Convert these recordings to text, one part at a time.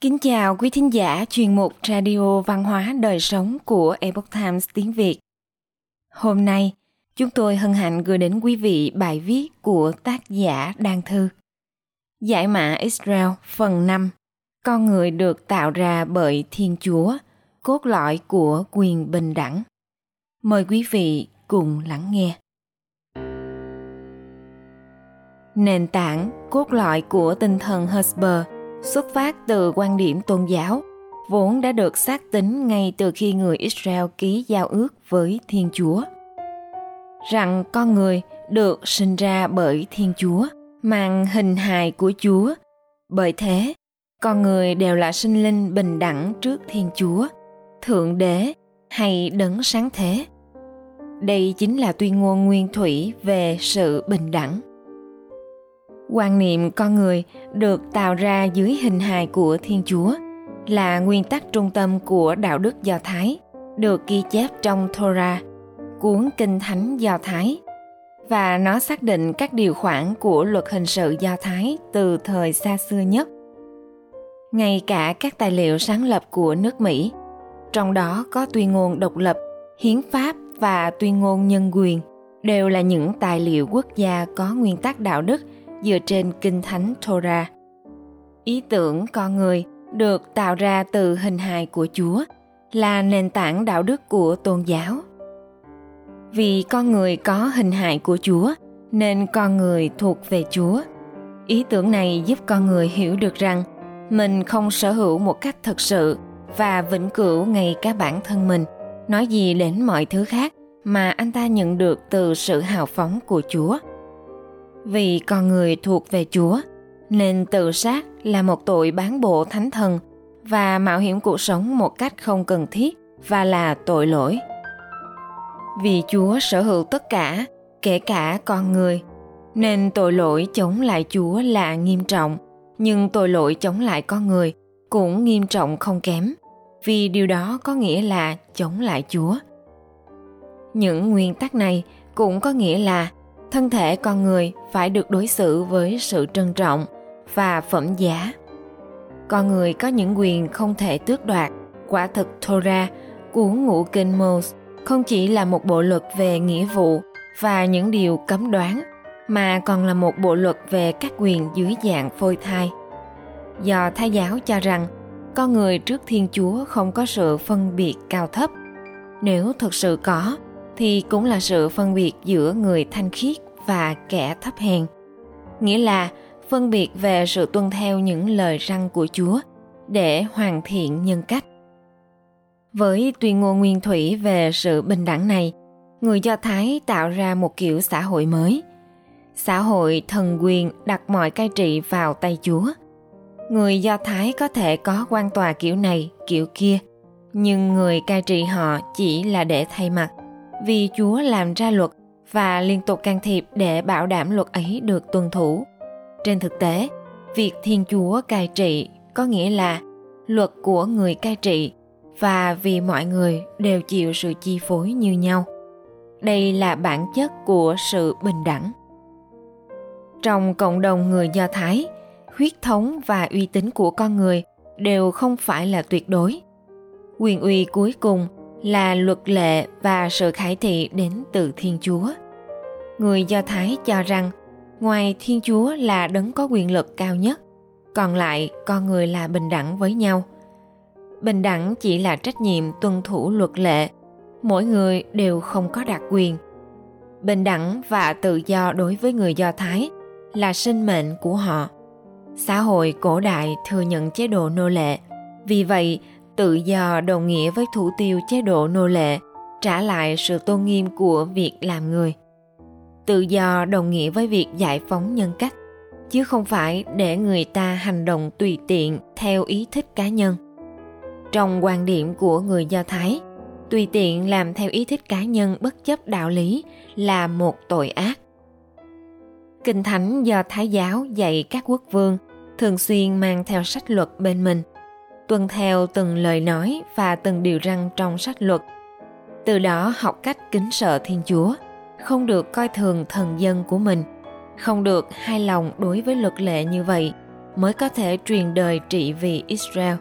Kính chào quý thính giả chuyên mục Radio Văn hóa Đời Sống của Epoch Times tiếng Việt. Hôm nay, chúng tôi hân hạnh gửi đến quý vị bài viết của tác giả Đan Thư. Giải mã Israel phần 5 Con người được tạo ra bởi Thiên Chúa, cốt lõi của quyền bình đẳng. Mời quý vị cùng lắng nghe. Nền tảng, cốt lõi của tinh thần Hesper – xuất phát từ quan điểm tôn giáo, vốn đã được xác tính ngay từ khi người Israel ký giao ước với Thiên Chúa. Rằng con người được sinh ra bởi Thiên Chúa, mang hình hài của Chúa. Bởi thế, con người đều là sinh linh bình đẳng trước Thiên Chúa, Thượng Đế hay Đấng Sáng Thế. Đây chính là tuyên ngôn nguyên thủy về sự bình đẳng quan niệm con người được tạo ra dưới hình hài của thiên chúa là nguyên tắc trung tâm của đạo đức do thái, được ghi chép trong torah, cuốn kinh thánh do thái. Và nó xác định các điều khoản của luật hình sự do thái từ thời xa xưa nhất. Ngay cả các tài liệu sáng lập của nước mỹ, trong đó có tuyên ngôn độc lập, hiến pháp và tuyên ngôn nhân quyền, đều là những tài liệu quốc gia có nguyên tắc đạo đức dựa trên kinh thánh Torah. Ý tưởng con người được tạo ra từ hình hài của Chúa là nền tảng đạo đức của tôn giáo. Vì con người có hình hài của Chúa nên con người thuộc về Chúa. Ý tưởng này giúp con người hiểu được rằng mình không sở hữu một cách thật sự và vĩnh cửu ngay cả bản thân mình, nói gì đến mọi thứ khác mà anh ta nhận được từ sự hào phóng của Chúa. Vì con người thuộc về Chúa, nên tự sát là một tội bán bộ thánh thần và mạo hiểm cuộc sống một cách không cần thiết và là tội lỗi. Vì Chúa sở hữu tất cả, kể cả con người, nên tội lỗi chống lại Chúa là nghiêm trọng, nhưng tội lỗi chống lại con người cũng nghiêm trọng không kém, vì điều đó có nghĩa là chống lại Chúa. Những nguyên tắc này cũng có nghĩa là thân thể con người phải được đối xử với sự trân trọng và phẩm giá. Con người có những quyền không thể tước đoạt. Quả thực torah cuốn ngũ kinh moses không chỉ là một bộ luật về nghĩa vụ và những điều cấm đoán, mà còn là một bộ luật về các quyền dưới dạng phôi thai. Do thái giáo cho rằng, con người trước thiên chúa không có sự phân biệt cao thấp. Nếu thực sự có thì cũng là sự phân biệt giữa người thanh khiết và kẻ thấp hèn. Nghĩa là phân biệt về sự tuân theo những lời răng của chúa để hoàn thiện nhân cách. Với tuyên ngôn nguyên thủy về sự bình đẳng này, người do thái tạo ra một kiểu xã hội mới. Xã hội thần quyền đặt mọi cai trị vào tay chúa. Người do thái có thể có quan tòa kiểu này, kiểu kia, nhưng người cai trị họ chỉ là để thay mặt vì Chúa làm ra luật và liên tục can thiệp để bảo đảm luật ấy được tuân thủ. Trên thực tế, việc Thiên Chúa cai trị có nghĩa là luật của người cai trị và vì mọi người đều chịu sự chi phối như nhau. Đây là bản chất của sự bình đẳng. Trong cộng đồng người Do Thái, huyết thống và uy tín của con người đều không phải là tuyệt đối. Quyền uy cuối cùng là luật lệ và sự khải thị đến từ Thiên Chúa. Người Do Thái cho rằng ngoài Thiên Chúa là đấng có quyền lực cao nhất, còn lại con người là bình đẳng với nhau. Bình đẳng chỉ là trách nhiệm tuân thủ luật lệ, mỗi người đều không có đặc quyền. Bình đẳng và tự do đối với người Do Thái là sinh mệnh của họ. Xã hội cổ đại thừa nhận chế độ nô lệ, vì vậy tự do đồng nghĩa với thủ tiêu chế độ nô lệ, trả lại sự tôn nghiêm của việc làm người. Tự do đồng nghĩa với việc giải phóng nhân cách, chứ không phải để người ta hành động tùy tiện theo ý thích cá nhân. Trong quan điểm của người do thái, tùy tiện làm theo ý thích cá nhân bất chấp đạo lý là một tội ác. Kinh thánh do thái giáo dạy các quốc vương thường xuyên mang theo sách luật bên mình tuân theo từng lời nói và từng điều răn trong sách luật từ đó học cách kính sợ thiên chúa không được coi thường thần dân của mình không được hai lòng đối với luật lệ như vậy mới có thể truyền đời trị vì Israel.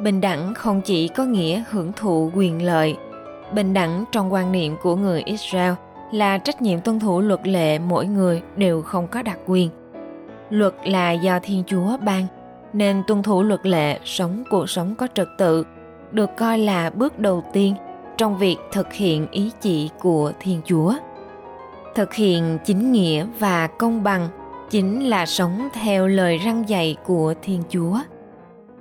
Bình đẳng không chỉ có nghĩa hưởng thụ quyền lợi, bình đẳng trong quan niệm của người Israel là trách nhiệm tuân thủ luật lệ mỗi người đều không có đặc quyền. Luật là do Thiên Chúa ban, nên tuân thủ luật lệ sống cuộc sống có trật tự được coi là bước đầu tiên trong việc thực hiện ý chỉ của Thiên Chúa. Thực hiện chính nghĩa và công bằng chính là sống theo lời răng dạy của Thiên Chúa.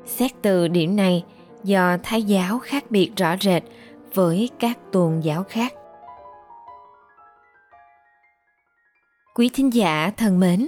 Xét từ điểm này, do Thái giáo khác biệt rõ rệt với các tôn giáo khác. Quý thính giả thân mến,